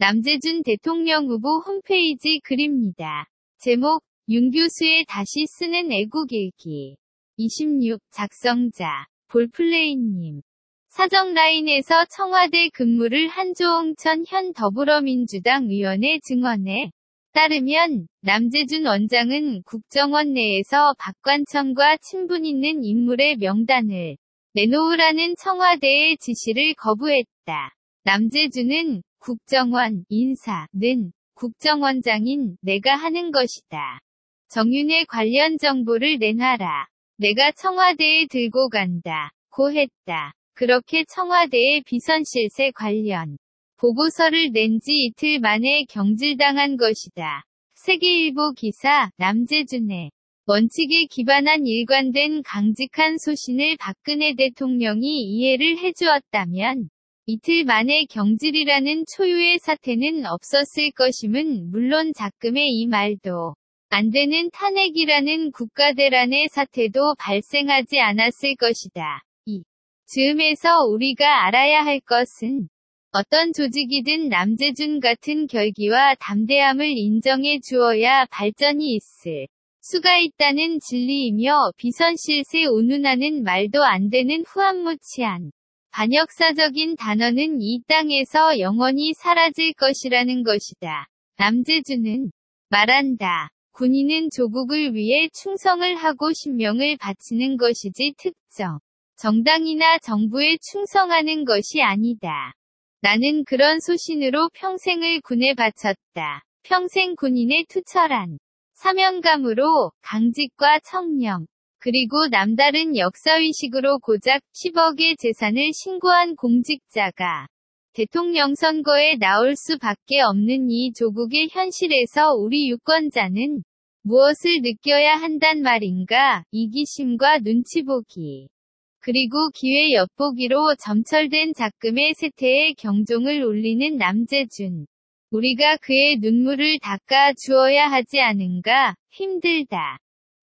남재준 대통령 후보 홈페이지 글입니다. 제목, 윤 교수의 다시 쓰는 애국일기. 26, 작성자, 볼플레이님. 사정 라인에서 청와대 근무를 한 조홍천 현 더불어민주당 의원의 증언에 따르면 남재준 원장은 국정원 내에서 박관청과 친분 있는 인물의 명단을 내놓으라는 청와대의 지시를 거부했다. 남재준은 국정원 인사 는 국정원장인 내가 하는 것이다. 정윤의 관련 정보를 내놔라. 내가 청와대에 들고 간다. 고 했다. 그렇게 청와대의 비선실세 관련 보고서를 낸 지 이틀 만에 경질당한 것이다. 세계일보 기사 남재준의 원칙에 기반한 일관된 강직한 소신을 박근혜 대통령이 이해를 해주었다면 이틀 만에 경질이라는 초유의 사태는 없었을 것임은 물론 작금의 이 말도 안 되는 탄핵이라는 국가대란의 사태도 발생하지 않았을 것이다. 이 즈음에서 우리가 알아야 할 것은 어떤 조직이든 남재준 같은 결기와 담대함을 인정해 주어야 발전이 있을 수가 있다는 진리이며 비선실세 운운하는 말도 안 되는 후한무치한 반역사적인 단어는 이 땅에서 영원히 사라질 것이라는 것이다. 남재준은 말한다. 군인은 조국을 위해 충성을 하고 신명을 바치는 것이지 특정 정당이나 정부에 충성하는 것이 아니다. 나는 그런 소신으로 평생을 군에 바쳤다. 평생 군인의 투철한 사명감으로 강직과 청렴, 그리고 남다른 역사의식으로 고작 10억의 재산을 신고한 공직자가 대통령 선거에 나올 수밖에 없는 이 조국의 현실에서 우리 유권자는 무엇을 느껴야 한단 말인가, 이기심과 눈치보기. 그리고 기회 엿보기로 점철된 작금의 세태에 경종을 울리는 남재준. 우리가 그의 눈물을 닦아 주어야 하지 않은가, 힘들다.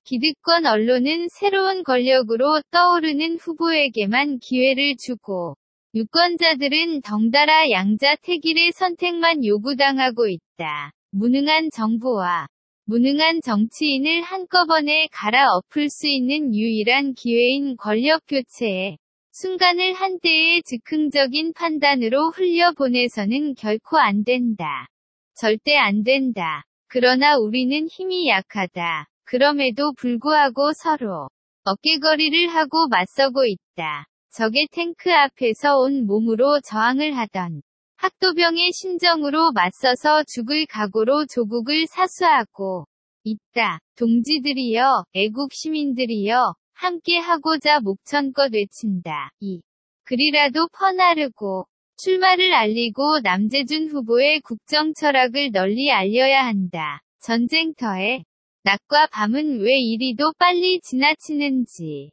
기득권 언론은 새로운 권력으로 떠오르는 후보에게만 기회를 주고 유권자들은 덩달아 양자택일의 선택만 요구당하고 있다. 무능한 정부와 무능한 정치인을 한꺼번에 갈아엎을 수 있는 유일한 기회인 권력교체에 순간을 한때의 즉흥적인 판단으로 흘려보내서는 결코 안 된다. 절대 안 된다. 그러나 우리는 힘이 약하다. 그럼에도 불구하고 서로 어깨거리를 하고 맞서고 있다. 적의 탱크 앞에서 온 몸으로 저항을 하던 학도병의 심정으로 맞서서 죽을 각오로 조국을 사수하고 있다. 동지들이여, 애국 시민들이여, 함께 하고자 목천껏 외친다. 이 글이라도 퍼나르고 출마를 알리고 남재준 후보의 국정 철학을 널리 알려야 한다. 전쟁터에 낮과 밤은 왜 이리도 빨리 지나치는지.